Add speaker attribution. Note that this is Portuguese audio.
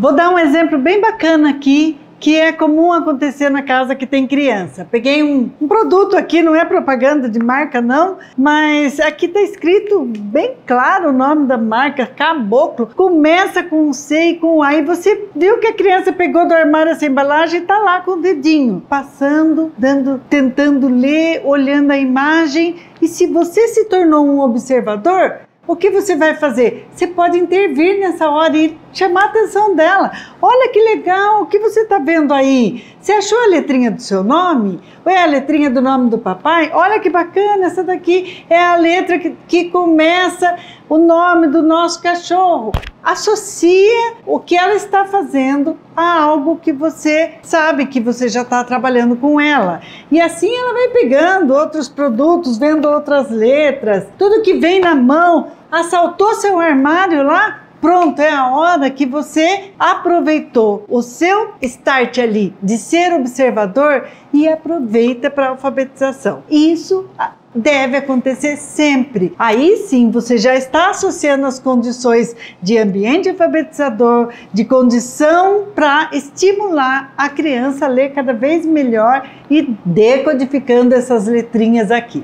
Speaker 1: Vou dar um exemplo bem bacana aqui que é comum acontecer na casa que tem criança. Peguei um, um produto aqui, não é propaganda de marca não, mas aqui está escrito bem claro o nome da marca, Caboclo. Começa com um C e com um A. E você viu que a criança pegou do armário essa embalagem e está lá com o dedinho, passando, dando, tentando ler, olhando a imagem. E se você se tornou um observador, o que você vai fazer? Você pode intervir nessa hora e chamar a atenção dela. Olha que legal, o que você está vendo aí? Você achou a letrinha do seu nome? Ou é a letrinha do nome do papai? Olha que bacana, essa daqui é a letra que, que começa o nome do nosso cachorro. Associa o que ela está fazendo a algo que você sabe que você já está trabalhando com ela. E assim ela vai pegando outros produtos, vendo outras letras, tudo que vem na mão. Assaltou seu armário lá? Pronto, é a hora que você aproveitou o seu start ali de ser observador e aproveita para a alfabetização. Isso deve acontecer sempre. Aí sim você já está associando as condições de ambiente alfabetizador, de condição para estimular a criança a ler cada vez melhor e decodificando essas letrinhas aqui.